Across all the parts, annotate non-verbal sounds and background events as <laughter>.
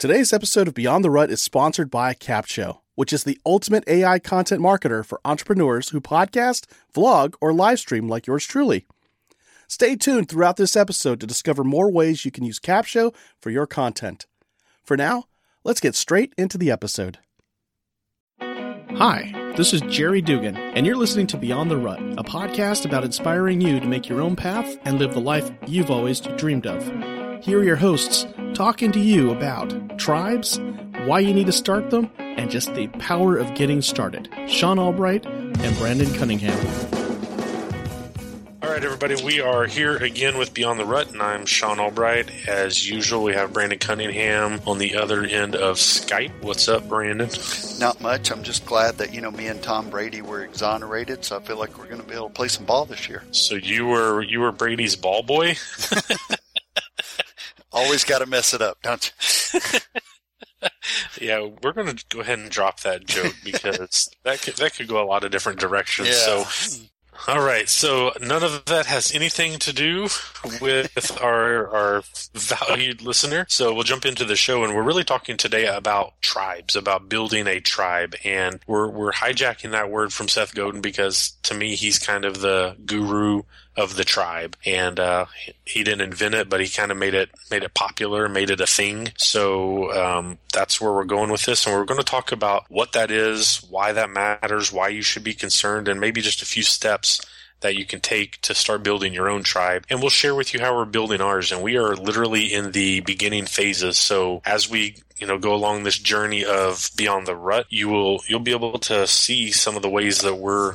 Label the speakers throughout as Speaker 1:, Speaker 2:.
Speaker 1: Today's episode of Beyond the Rut is sponsored by Capsho, which is the ultimate AI content marketer for entrepreneurs who podcast, vlog, or live stream like yours truly. Stay tuned throughout this episode to discover more ways you can use Capsho for your content. For now, let's get straight into the episode. Hi, this is Jerry Dugan, and you're listening to Beyond the Rut, a podcast about inspiring you to make your own path and live the life you've always dreamed of. Here are your hosts talking to you about tribes, why you need to start them, and just the power of getting started. Shawn Albright and Brandon Cunningham.
Speaker 2: All right, everybody, we are here again with Beyond the Rut, and I'm Shawn Albright. As usual, we have Brandon Cunningham on the other end of Skype. What's up, Brandon?
Speaker 3: Not much. I'm just glad that, you know, me and Tom Brady were exonerated, so I feel like we're going to be able to play some ball this year.
Speaker 2: So you were you were Brady's ball boy? <laughs>
Speaker 3: Always got to mess it up, don't you? <laughs>
Speaker 2: yeah, we're going to go ahead and drop that joke because that could, that could go a lot of different directions.
Speaker 3: Yeah.
Speaker 2: So, all right. So none of that has anything to do with our our valued listener. So we'll jump into the show, and we're really talking today about tribes, about building a tribe, and we're we're hijacking that word from Seth Godin because to me he's kind of the guru of the tribe and uh, he didn't invent it but he kind of made it made it popular made it a thing so um, that's where we're going with this and we're going to talk about what that is why that matters why you should be concerned and maybe just a few steps that you can take to start building your own tribe. And we'll share with you how we're building ours. And we are literally in the beginning phases. So as we you know go along this journey of beyond the rut, you will you'll be able to see some of the ways that we're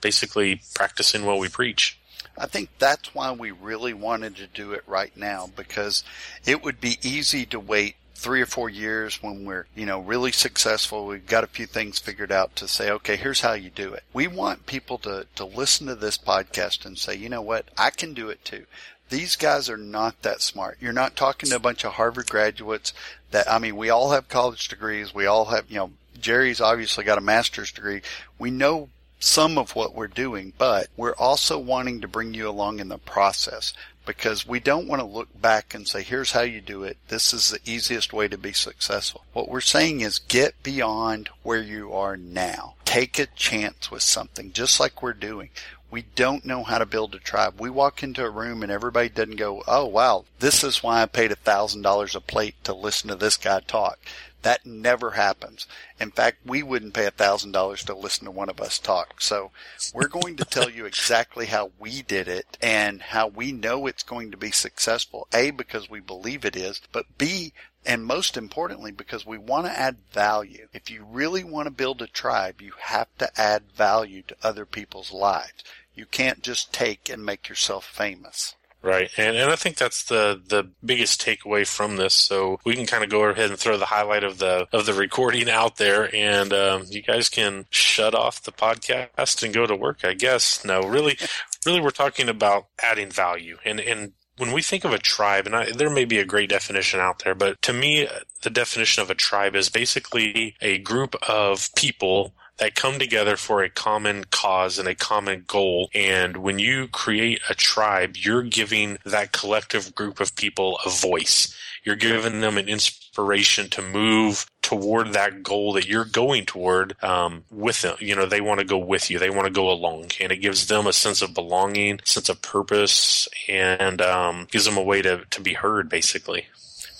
Speaker 2: basically practicing what we preach.
Speaker 3: I think that's why we really wanted to do it right now because it would be easy to wait three or four years when we're, you know, really successful. We've got a few things figured out to say, okay, here's how you do it. We want people to, to listen to this podcast and say, you know what? I can do it too. These guys are not that smart. You're not talking to a bunch of Harvard graduates that, I mean, we all have college degrees. We all have, you know, Jerry's obviously got a master's degree. We know some of what we're doing, but we're also wanting to bring you along in the process because we don't want to look back and say, here's how you do it. This is the easiest way to be successful. What we're saying is get beyond where you are now. Take a chance with something, just like we're doing. We don't know how to build a tribe. We walk into a room and everybody doesn't go, oh wow, this is why I paid a thousand dollars a plate to listen to this guy talk. That never happens. In fact, we wouldn't pay a thousand dollars to listen to one of us talk. So we're going to tell you exactly how we did it and how we know it's going to be successful. A, because we believe it is, but B, and most importantly, because we want to add value. If you really want to build a tribe, you have to add value to other people's lives. You can't just take and make yourself famous.
Speaker 2: Right, and and I think that's the the biggest takeaway from this. So we can kind of go ahead and throw the highlight of the of the recording out there, and um, you guys can shut off the podcast and go to work. I guess no, really, really, we're talking about adding value, and and when we think of a tribe, and I, there may be a great definition out there, but to me, the definition of a tribe is basically a group of people that come together for a common cause and a common goal. And when you create a tribe, you're giving that collective group of people a voice. You're giving them an inspiration to move toward that goal that you're going toward um, with them. You know, they want to go with you. They want to go along, and it gives them a sense of belonging, sense of purpose, and um, gives them a way to to be heard, basically.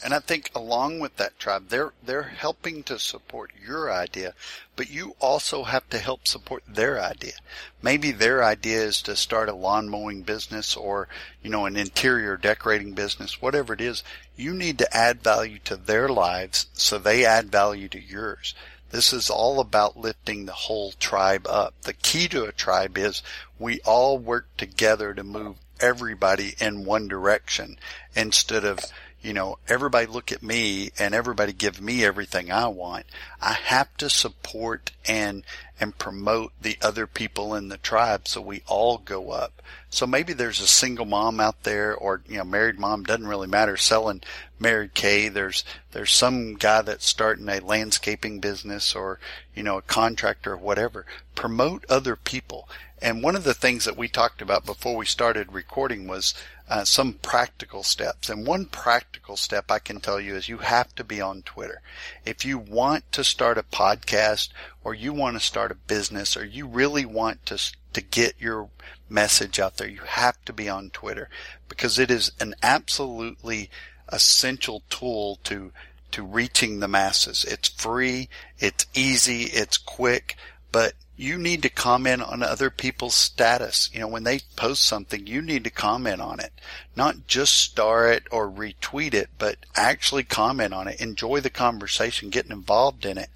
Speaker 3: And I think along with that tribe, they're they're helping to support your idea, but you also have to help support their idea. Maybe their idea is to start a lawn mowing business or, you know, an interior decorating business, whatever it is. You need to add value to their lives so they add value to yours. This is all about lifting the whole tribe up. The key to a tribe is we all work together to move everybody in one direction instead of you know, everybody look at me and everybody give me everything I want. I have to support and, and promote the other people in the tribe so we all go up. So maybe there's a single mom out there or, you know, married mom doesn't really matter selling Mary Kay. There's, there's some guy that's starting a landscaping business or, you know, a contractor or whatever. Promote other people. And one of the things that we talked about before we started recording was uh, some practical steps. And one practical step I can tell you is you have to be on Twitter. If you want to start a podcast or you want to start a business or you really want to to get your message out there, you have to be on Twitter because it is an absolutely essential tool to to reaching the masses. It's free, it's easy, it's quick, but you need to comment on other people's status. You know, when they post something, you need to comment on it. Not just star it or retweet it, but actually comment on it. Enjoy the conversation, getting involved in it.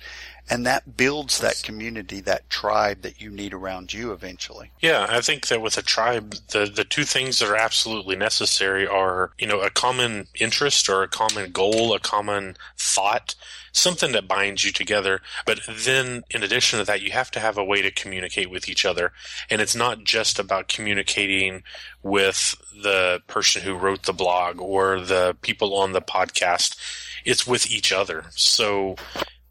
Speaker 3: And that builds that community, that tribe that you need around you eventually.
Speaker 2: Yeah, I think that with a tribe, the, the two things that are absolutely necessary are, you know, a common interest or a common goal, a common thought something that binds you together. But then, in addition to that, you have to have a way to communicate with each other. And it's not just about communicating with the person who wrote the blog or the people on the podcast. It's with each other. So,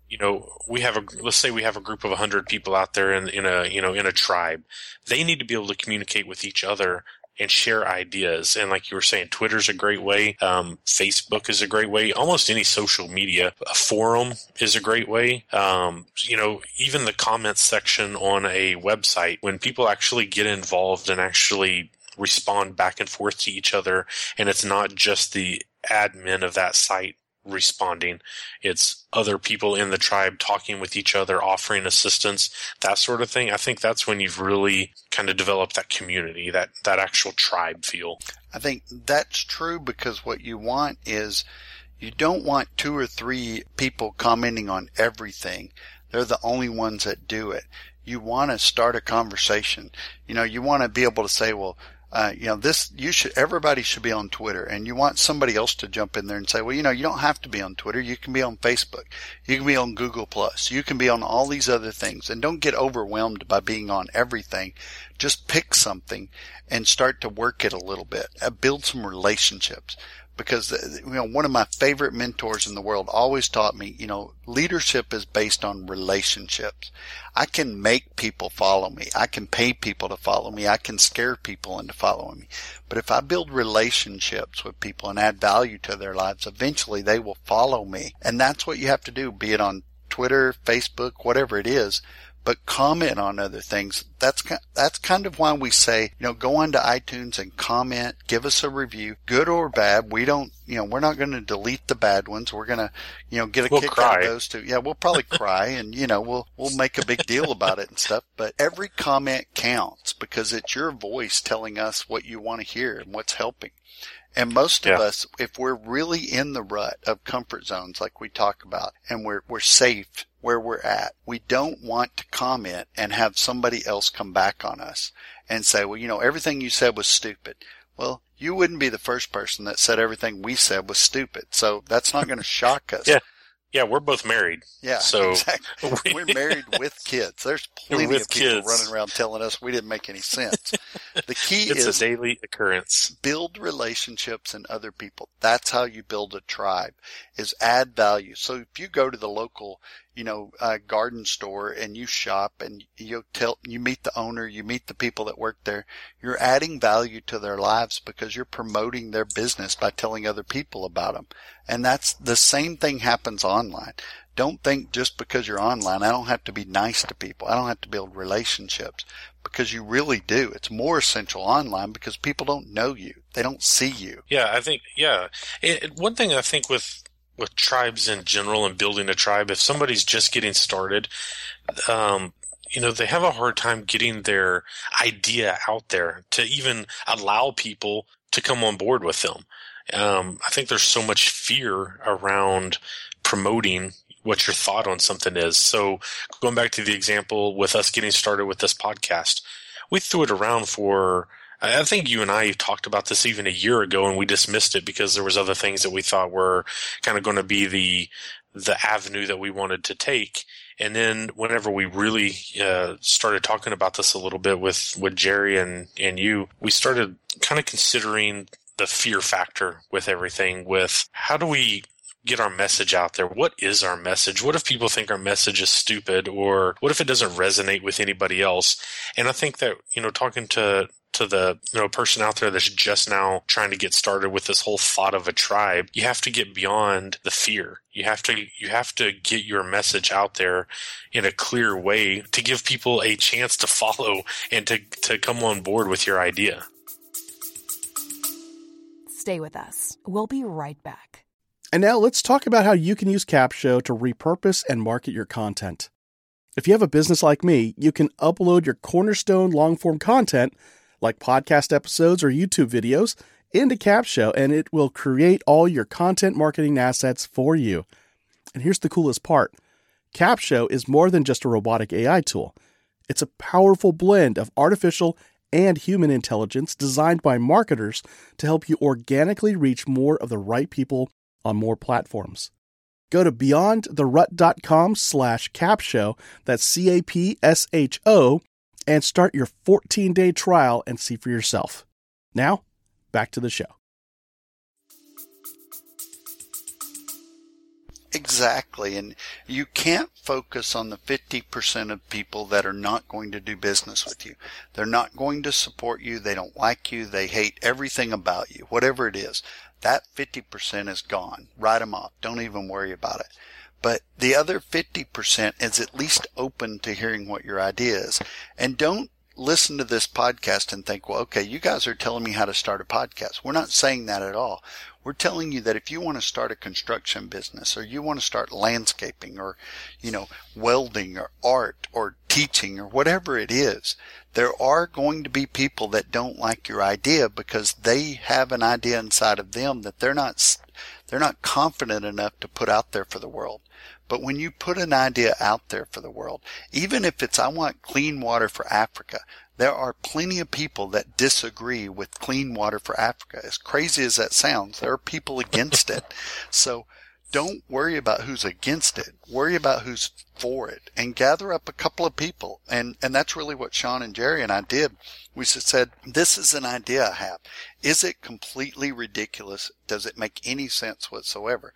Speaker 2: you know, we have a let's say we have a group of 100 people out there in, in a you know in a tribe they need to be able to communicate with each other and share ideas. And like you were saying, Twitter's a great way. Um, Facebook is a great way. Almost any social media, a forum is a great way. Um, you know, even the comments section on a website, when people actually get involved and actually respond back and forth to each other, and it's not just the admin of that site responding. It's other people in the tribe talking with each other, offering assistance, that sort of thing. I think that's when you've really kind of developed that community, that, that actual tribe feel.
Speaker 3: I think that's true because what you want is you don't want two or three people commenting on everything. They're the only ones that do it. You want to start a conversation. You know, you want to be able to say, well, uh, you know, this, you should, everybody should be on Twitter and you want somebody else to jump in there and say, well, you know, you don't have to be on Twitter. You can be on Facebook. You can be on Google Plus. You can be on all these other things and don't get overwhelmed by being on everything. Just pick something and start to work it a little bit. Uh, build some relationships because uh, you know one of my favorite mentors in the world always taught me you know leadership is based on relationships. I can make people follow me. I can pay people to follow me. I can scare people into following me. But if i build relationships with people and add value to their lives eventually they will follow me. And that's what you have to do be it on twitter facebook whatever it is but comment on other things. That's that's kind of why we say, you know, go onto iTunes and comment, give us a review, good or bad. We don't, you know, we're not going to delete the bad ones. We're going to, you know, get a
Speaker 2: we'll
Speaker 3: kick
Speaker 2: cry.
Speaker 3: out of those too. Yeah, we'll probably cry and, you know, we'll we'll make a big deal about it and stuff. But every comment counts because it's your voice telling us what you want to hear and what's helping. And most of
Speaker 2: Yeah.
Speaker 3: us, if we're really in the rut of comfort zones like we talk about and we're, we're safe where we're at, we don't want to comment and have somebody else come back on us and say, well, you know, everything you said was stupid. Well, you wouldn't be the first person that said everything we said was stupid. So that's not going <laughs> to shock us.
Speaker 2: Yeah. Yeah, we're both married.
Speaker 3: Yeah,
Speaker 2: So-
Speaker 3: exactly. <laughs> We're married with kids. There's plenty of people
Speaker 2: kids.
Speaker 3: running around telling us we didn't make any sense. The key
Speaker 2: It's
Speaker 3: is
Speaker 2: a daily occurrence.
Speaker 3: build relationships and other people. That's how you build a tribe is add value. So if you go to the local, you know, uh, garden store and you shop and you tell, you meet the owner, you meet the people that work there, you're adding value to their lives because you're promoting their business by telling other people about them. And that's the same thing happens online. Don't think just because you're online, I don't have to be nice to people. I don't have to build relationships because you really do. It's more essential online because people don't know you. They don't see you.
Speaker 2: Yeah, I think yeah. It- one thing I think with with tribes in general and building a tribe, if somebody's just getting started, um, you know, they have a hard time getting their idea out there to even allow people to come on board with them. Um, I think there's so much fear around promoting what your thought on something is. So going back to the example with us getting started with this podcast, we threw it around for I think you and I talked about this even a year ago, and we dismissed it because there was other things that we thought were kind of going to be the the avenue that we wanted to take. And then whenever we really uh, started talking about this a little bit with with Jerry and and you, we started kind of considering the fear factor with everything. With how do we get our message out there. What is our message? What if people think our message is stupid or what if it doesn't resonate with anybody else? And I think that, you know, talking to to the you know person out there that's just now trying to get started with this whole thought of a tribe you have to get beyond the fear you have to you have to get your message out there in a clear way to give people a chance to follow and to to come on board with your idea
Speaker 4: stay with us we'll be right back
Speaker 1: and now let's talk about how you can use Capsho to repurpose and market your content. If you have a business like me, you can upload your cornerstone long form content, like podcast episodes or YouTube videos, into Capsho, and it will create all your content marketing assets for you. And here's the coolest part Capsho is more than just a robotic AI tool, it's a powerful blend of artificial and human intelligence designed by marketers to help you organically reach more of the right people on more platforms. Go to beyondtherut.com slash capsho, that's C-A-P-S-H-O, and start your 14-day trial and see for yourself. Now, back to the show.
Speaker 3: Exactly. And you can't focus on the 50% of people that are not going to do business with you. They're not going to support you. They don't like you. They hate everything about you, whatever it is. That 50% is gone. Write them off. Don't even worry about it. But the other 50% is at least open to hearing what your idea is. And don't listen to this podcast and think, well, okay, you guys are telling me how to start a podcast. We're not saying that at all. We're telling you that if you want to start a construction business or you want to start landscaping or, you know, welding or art or teaching or whatever it is, there are going to be people that don't like your idea because they have an idea inside of them that they're not, they're not confident enough to put out there for the world. But when you put an idea out there for the world, even if it's, I want clean water for Africa, there are plenty of people that disagree with clean water for Africa. As crazy as that sounds, there are people against it. <laughs> So don't worry about who's against it. Worry about who's for it and gather up a couple of people. And, and that's really what Shawn and Jerry and I did. We said, this is an idea I have. Is it completely ridiculous? Does it make any sense whatsoever?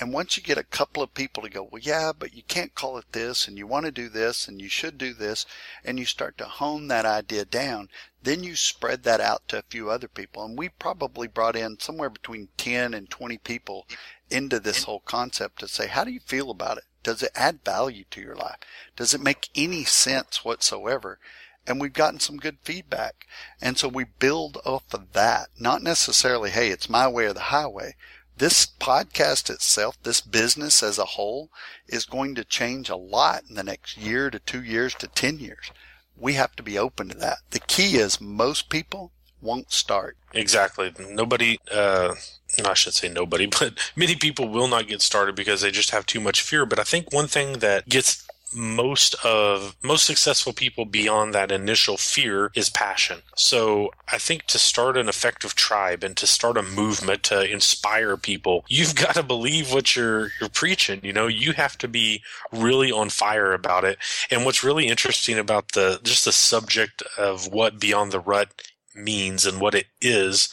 Speaker 3: And once you get a couple of people to go, well, yeah, but you can't call it this and you want to do this and you should do this. And you start to hone that idea down. Then you spread that out to a few other people. And we probably brought in somewhere between 10 and 20 people into this whole concept to say, how do you feel about it? Does it add value to your life? Does it make any sense whatsoever? And we've gotten some good feedback. And so we build off of that, not necessarily, hey, it's my way or the highway. This podcast itself, this business as a whole is going to change a lot in the next year to two years to 10 years. We have to be open to that. The key is most people won't start.
Speaker 2: Exactly. Nobody, uh, I should say nobody, <laughs> but many people will not get started because they just have too much fear. But I think one thing that gets most of most successful people beyond that initial fear is passion. So I think to start an effective tribe and to start a movement to inspire people, you've <laughs> got to believe what you're you're preaching. You know, you have to be really on fire about it. And what's really interesting about the just the subject of what beyond the rut means and what it is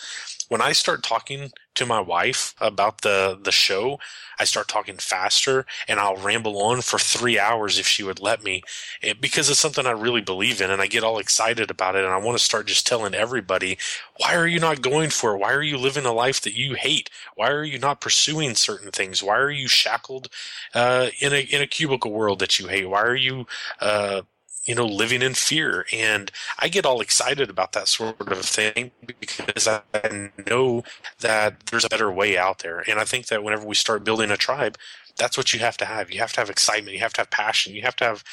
Speaker 2: when I start talking to my wife about the the show, I start talking faster and I'll ramble on for three hours if she would let me, it, because it's something I really believe in and I get all excited about it and I want to start just telling everybody, why are you not going for it? Why are you living a life that you hate? Why are you not pursuing certain things? Why are you shackled uh, in a in a cubicle world that you hate? Why are you uh, you know, living in fear. And I get all excited about that sort of thing because I know that there's a better way out there. And I think that whenever we start building a tribe, that's what you have to have. You have to have excitement. You have to have passion. You have to have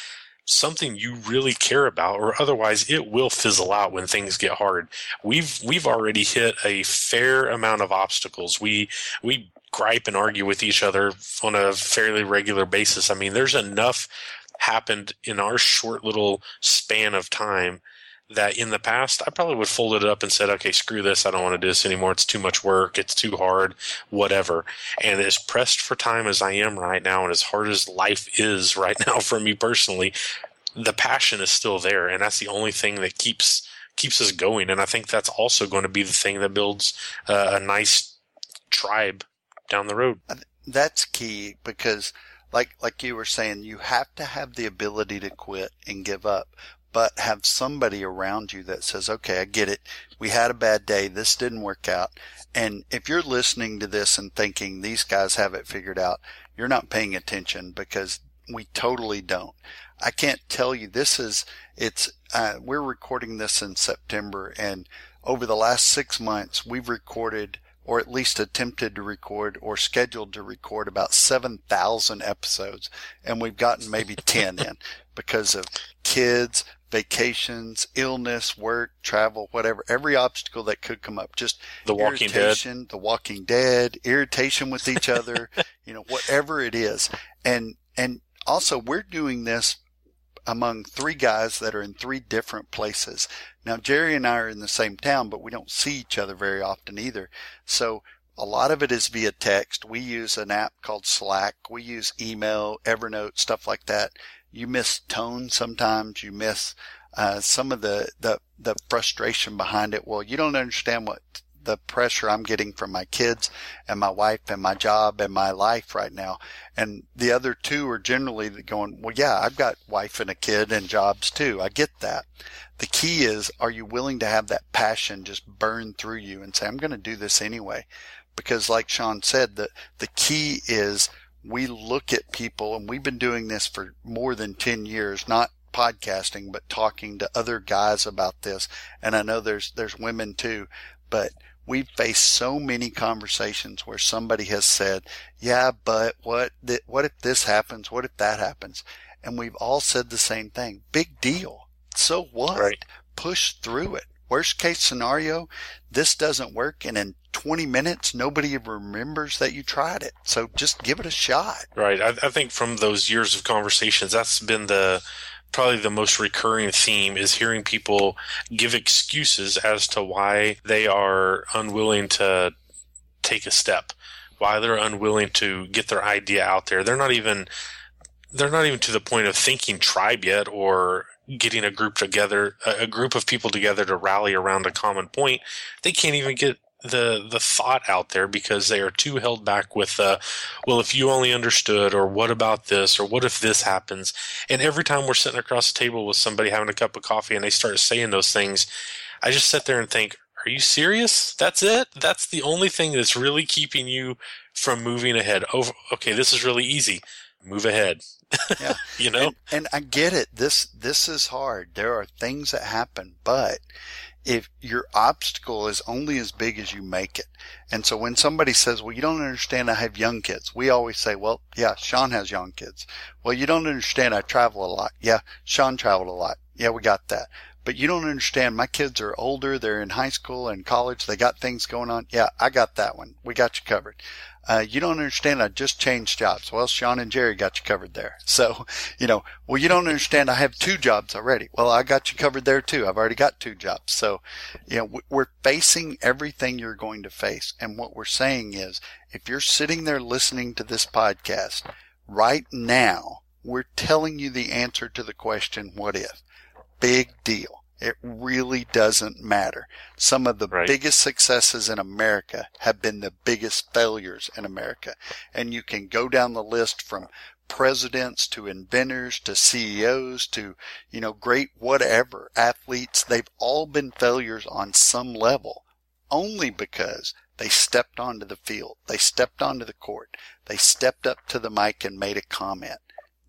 Speaker 2: something you really care about or otherwise it will fizzle out when things get hard. We've we've already hit a fair amount of obstacles. We we gripe and argue with each other on a fairly regular basis. I mean, there's enough happened in our short little span of time that in the past I probably would fold it up and said, okay, screw this. I don't want to do this anymore. It's too much work. It's too hard, whatever. And as pressed for time as I am right now and as hard as life is right <laughs> now for me personally, the passion is still there. And that's the only thing that keeps, keeps us going. And I think that's also going to be the thing that builds uh, a nice tribe down the road.
Speaker 3: That's key because like, like you were saying, you have to have the ability to quit and give up but have somebody around you that says, okay, I get it. We had a bad day. This didn't work out. And if you're listening to this and thinking these guys have it figured out, you're not paying attention because we totally don't. I can't tell you this is, it's, uh, we're recording this in September and over the last six months, we've recorded or at least attempted to record or scheduled to record about 7,000 episodes and we've gotten maybe <laughs> 10 in because of kids, vacations, illness, work, travel, whatever, every obstacle that could come up. Just
Speaker 2: the walking
Speaker 3: dead, the walking dead, irritation with each other, <laughs> you know, whatever it is. And, and also we're doing this among three guys that are in three different places. Now, Jerry and I are in the same town, but we don't see each other very often either. So a lot of it is via text. We use an app called Slack. We use email, Evernote, stuff like that you miss tone sometimes. You miss uh, some of the, the the frustration behind it. Well, you don't understand what the pressure I'm getting from my kids and my wife and my job and my life right now. And the other two are generally going, well, yeah, I've got wife and a kid and jobs too. I get that. The key is, are you willing to have that passion just burn through you and say, I'm going to do this anyway? Because like Shawn said, the, the key is we look at people and we've been doing this for more than 10 years, not podcasting, but talking to other guys about this. And I know there's, there's women too, but we've faced so many conversations where somebody has said, yeah, but what, th- what if this happens? What if that happens? And we've all said the same thing. Big deal. So what?
Speaker 2: Right.
Speaker 3: Push through it. Worst case scenario, this doesn't work and in 20 minutes, nobody remembers that you tried it. So just give it a shot.
Speaker 2: Right. I, I think from those years of conversations, that's been the, probably the most recurring theme is hearing people give excuses as to why they are unwilling to take a step, why they're unwilling to get their idea out there. They're not even they're not even to the point of thinking tribe yet or getting a group together, a group of people together to rally around a common point. They can't even get the the thought out there because they are too held back with uh well if you only understood or what about this or what if this happens? And every time we're sitting across the table with somebody having a cup of coffee and they start saying those things i just sit there and think are you serious? That's it? That's the only thing that's really keeping you from moving ahead. Oh okay this is really easy. Move ahead.
Speaker 3: Yeah. <laughs>
Speaker 2: you know?
Speaker 3: And, and i get it. This this is hard. There are things that happen but if your obstacle is only as big as you make it. And so when somebody says, well, you don't understand, I have young kids, we always say, well, yeah, Shawn has young kids. Well, you don't understand, I travel a lot. Yeah, Shawn traveled a lot. Yeah, we got that. But you don't understand, my kids are older, they're in high school and college, they got things going on. Yeah, I got that one. We got you covered uh, you don't understand. I just changed jobs. Well, Shawn and Jerry got you covered there. <laughs> So, you know, well, you don't understand. I have two jobs already. Well, I got you covered there too. I've already got two jobs. So, you know, we're facing everything you're going to face. And what we're saying is if you're sitting there listening to this podcast right now, we're telling you the answer to the question, what if? Big deal. It really doesn't matter. Some of the right. biggest successes in America have been the biggest failures in America. And you can go down the list from presidents to inventors to CEOs to, you know, great whatever athletes. They've all been failures on some level only because they stepped onto the field. They stepped onto the court. They stepped up to the mic and made a comment.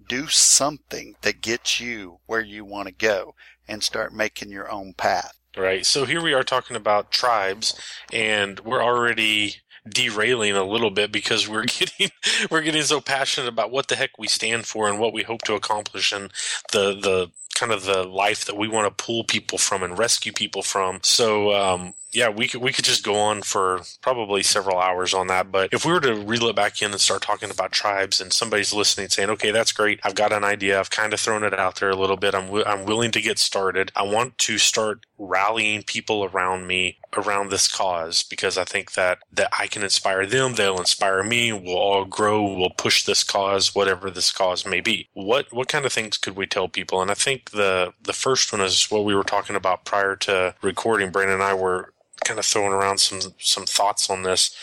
Speaker 3: Do something that gets you where you want to go and start making your own path.
Speaker 2: Right. So here we are talking about tribes and we're already derailing a little bit because we're <laughs> getting we're getting so passionate about what the heck we stand for and what we hope to accomplish and the the kind of the life that we want to pull people from and rescue people from. So, um, yeah, we could we could just go on for probably several hours on that. But if we were to reel it back in and start talking about tribes, and somebody's listening, saying, "Okay, that's great. I've got an idea. I've kind of thrown it out there a little bit. I'm w- I'm willing to get started. I want to start rallying people around me around this cause because I think that that I can inspire them. They'll inspire me. We'll all grow. We'll push this cause, whatever this cause may be. What what kind of things could we tell people? And I think the the first one is what we were talking about prior to recording. Brandon and I were kind of throwing around some some thoughts on this.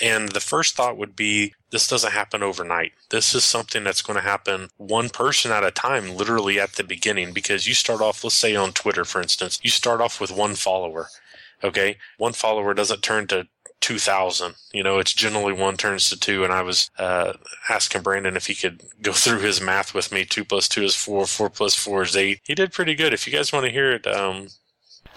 Speaker 2: And the first thought would be this doesn't happen overnight. This is something that's going to happen one person at a time, literally at the beginning, because you start off, let's say on Twitter, for instance, you start off with one follower. Okay. One follower doesn't turn to 2000. You know, it's generally one turns to two. And I was uh, asking Brandon if he could go through his math with me. Two plus two is four, four plus four is eight. He did pretty good. If you guys want to hear it, um,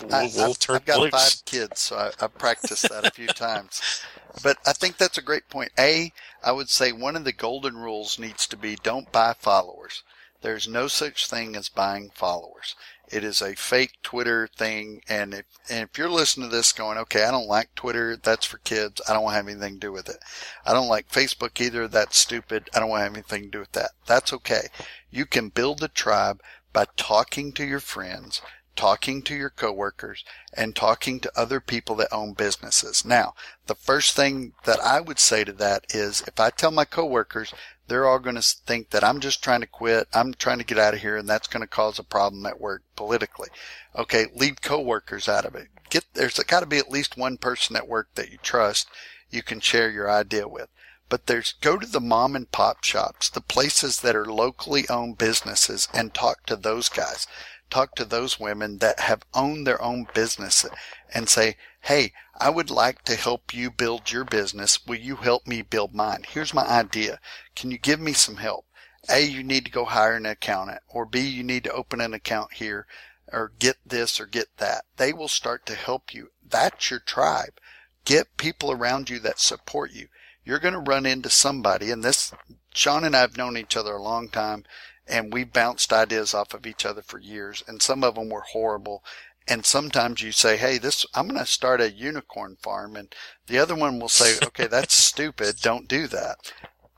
Speaker 3: We'll, I, we'll I've, I've, got loose. five kids, so I, have practiced that a few <laughs> times. But I think that's a great point. A, I would say one of the golden rules needs to be don't buy followers. There's no such thing as buying followers. It is a fake Twitter thing. And if, and if you're listening to this going, okay, I don't like Twitter. That's for kids. I don't want to have anything to do with it. I don't like Facebook either. That's stupid. I don't want to have anything to do with that. That's okay. You can build a tribe by talking to your friends, talking to your coworkers, and talking to other people that own businesses. Now, the first thing that I would say to that is if I tell my coworkers, they're all going to think that I'm just trying to quit, I'm trying to get out of here, and that's going to cause a problem at work politically. Okay, leave coworkers out of it. Get there's got to be at least one person at work that you trust you can share your idea with but there's go to the mom and pop shops, the places that are locally owned businesses and talk to those guys talk to those women that have owned their own business and say, Hey, I would like to help you build your business. Will you help me build mine? Here's my idea. Can you give me some help? A, you need to go hire an accountant or B, you need to open an account here or get this or get that. They will start to help you. That's your tribe. Get people around you that support you. You're going to run into somebody and this, Shawn and I have known each other a long time and we bounced ideas off of each other for years and some of them were horrible. And sometimes you say hey this i'm going to start a unicorn farm and the other one will say <laughs> okay that's stupid. Don't do that.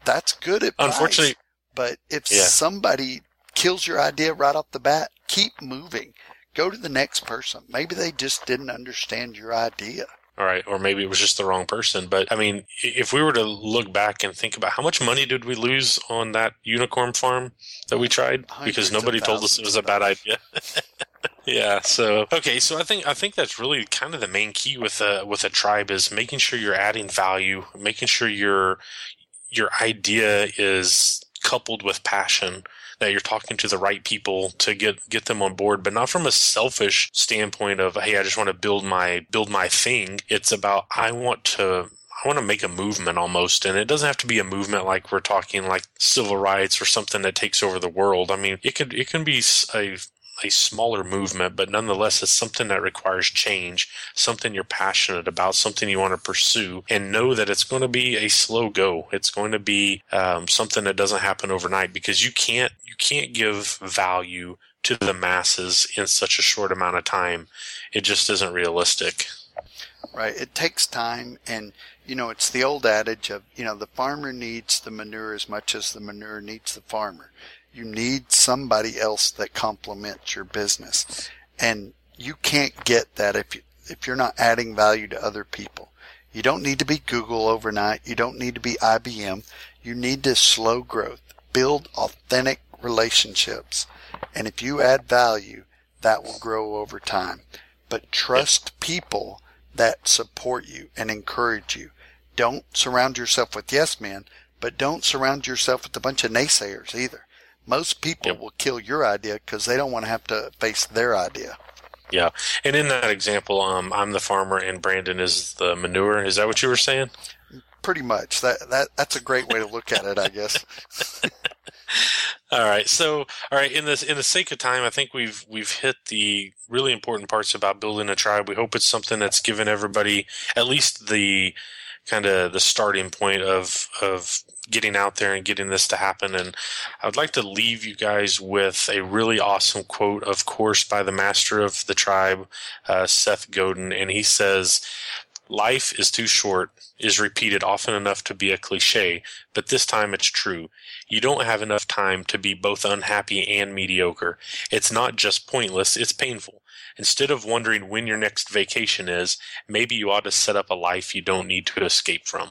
Speaker 3: That's good advice
Speaker 2: unfortunately
Speaker 3: but if yeah. somebody kills your idea right off the bat keep moving. Go to the next person. Maybe they just didn't understand your idea
Speaker 2: all right, or maybe it was just the wrong person. But I mean, if we were to look back and think about how much money did we lose on that unicorn farm that we tried because nobody told us it was a bad idea. <laughs> yeah. So okay. So I think I think that's really kind of the main key with a with a tribe is making sure you're adding value, making sure your your idea is coupled with passion that you're talking to the right people to get get them on board, but not from a selfish standpoint of hey, I just want to build my build my thing. It's about I want to I want to make a movement almost, and it doesn't have to be a movement like we're talking like civil rights or something that takes over the world. I mean, it could it can be a a smaller movement, but nonetheless, it's something that requires change, something you're passionate about, something you want to pursue, and know that it's going to be a slow go. It's going to be um, something that doesn't happen overnight because you can't you can't give value to the masses in such a short amount of time. It just isn't realistic.
Speaker 3: Right. It takes time and you know, it's the old adage of, you know, the farmer needs the manure as much as the manure needs the farmer. You need somebody else that complements your business. And you can't get that if you, if you're not adding value to other people. You don't need to be Google overnight. You don't need to be IBM. You need to slow growth, build authentic relationships. And if you add value, that will grow over time. But trust people that support you and encourage you. Don't surround yourself with yes men, but don't surround yourself with a bunch of naysayers either. Most people yep. will kill your idea because they don't want to have to face their idea.
Speaker 2: Yeah, and in that example, um, I'm the farmer and Brandon is the manure. Is that what you were saying?
Speaker 3: Pretty much. That that that's a great way to look at it, I guess. <laughs> <laughs>
Speaker 2: all right. So, all right. In this, in the sake of time, I think we've we've hit the really important parts about building a tribe. We hope it's something that's given everybody at least the kind of the starting point of of getting out there and getting this to happen. And I would like to leave you guys with a really awesome quote, of course, by the master of the tribe, uh, Seth Godin, and he says. Life is too short is repeated often enough to be a cliche, but this time it's true. You don't have enough time to be both unhappy and mediocre. It's not just pointless, it's painful. Instead of wondering when your next vacation is, maybe you ought to set up a life you don't need to escape from.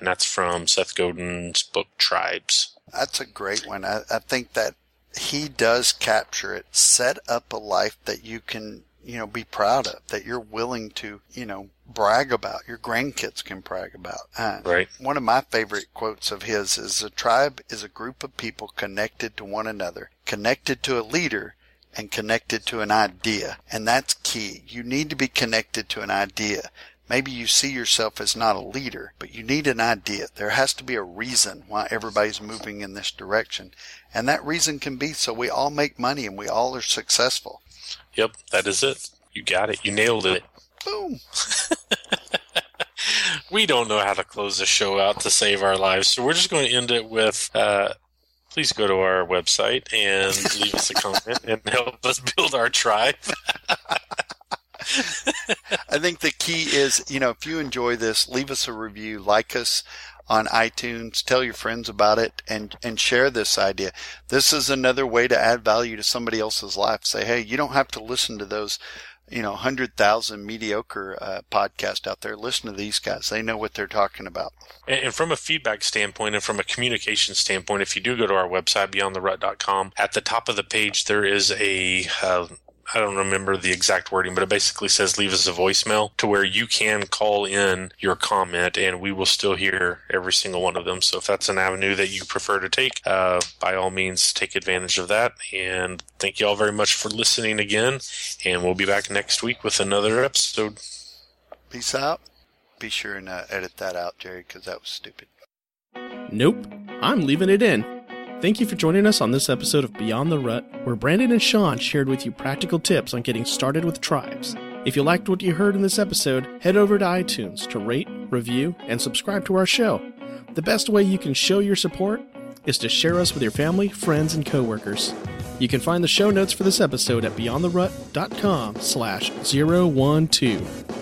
Speaker 2: And that's from Seth Godin's book Tribes.
Speaker 3: That's a great one. I, I think that he does capture it. Set up a life that you can, you know, be proud of, that you're willing to, you know, brag about, your grandkids can brag about. Uh,
Speaker 2: right.
Speaker 3: One of my favorite quotes of his is a tribe is a group of people connected to one another, connected to a leader, and connected to an idea. And that's key. You need to be connected to an idea. Maybe you see yourself as not a leader, but you need an idea. There has to be a reason why everybody's moving in this direction. And that reason can be so we all make money and we all are successful.
Speaker 2: Yep, that is it. You got it. You nailed it.
Speaker 3: Boom. <laughs>
Speaker 2: we don't know how to close the show out to save our lives, so we're just going to end it with uh, please go to our website and <laughs> leave us a comment and help us build our tribe.
Speaker 3: I think the key is, you know, if you enjoy this, leave us a review, like us on iTunes, tell your friends about it and, and share this idea. This is another way to add value to somebody else's life. Say, hey, you don't have to listen to those you know, 100,000 mediocre uh, podcast out there. Listen to these guys. They know what they're talking about.
Speaker 2: And, and, from a feedback standpoint and from a communication standpoint, if you do go to our website, beyondtherut.com, at the top of the page, there is a uh, I don't remember the exact wording, but it basically says leave us a voicemail to where you can call in your comment and we will still hear every single one of them. So if that's an avenue that you prefer to take, uh, by all means, take advantage of that. And thank you all very much for listening again. And we'll be back next week with another episode.
Speaker 3: Peace out. Be sure and uh, edit that out, Jerry, because that was stupid.
Speaker 1: Nope. I'm leaving it in. Thank you for joining us on this episode of Beyond the Rut, where Brandon and Shawn shared with you practical tips on getting started with tribes. If you liked what you heard in this episode, head over to iTunes to rate, review, and subscribe to our show. The best way you can show your support is to share us with your family, friends, and coworkers. You can find the show notes for this episode at beyondtherut.com slash 012.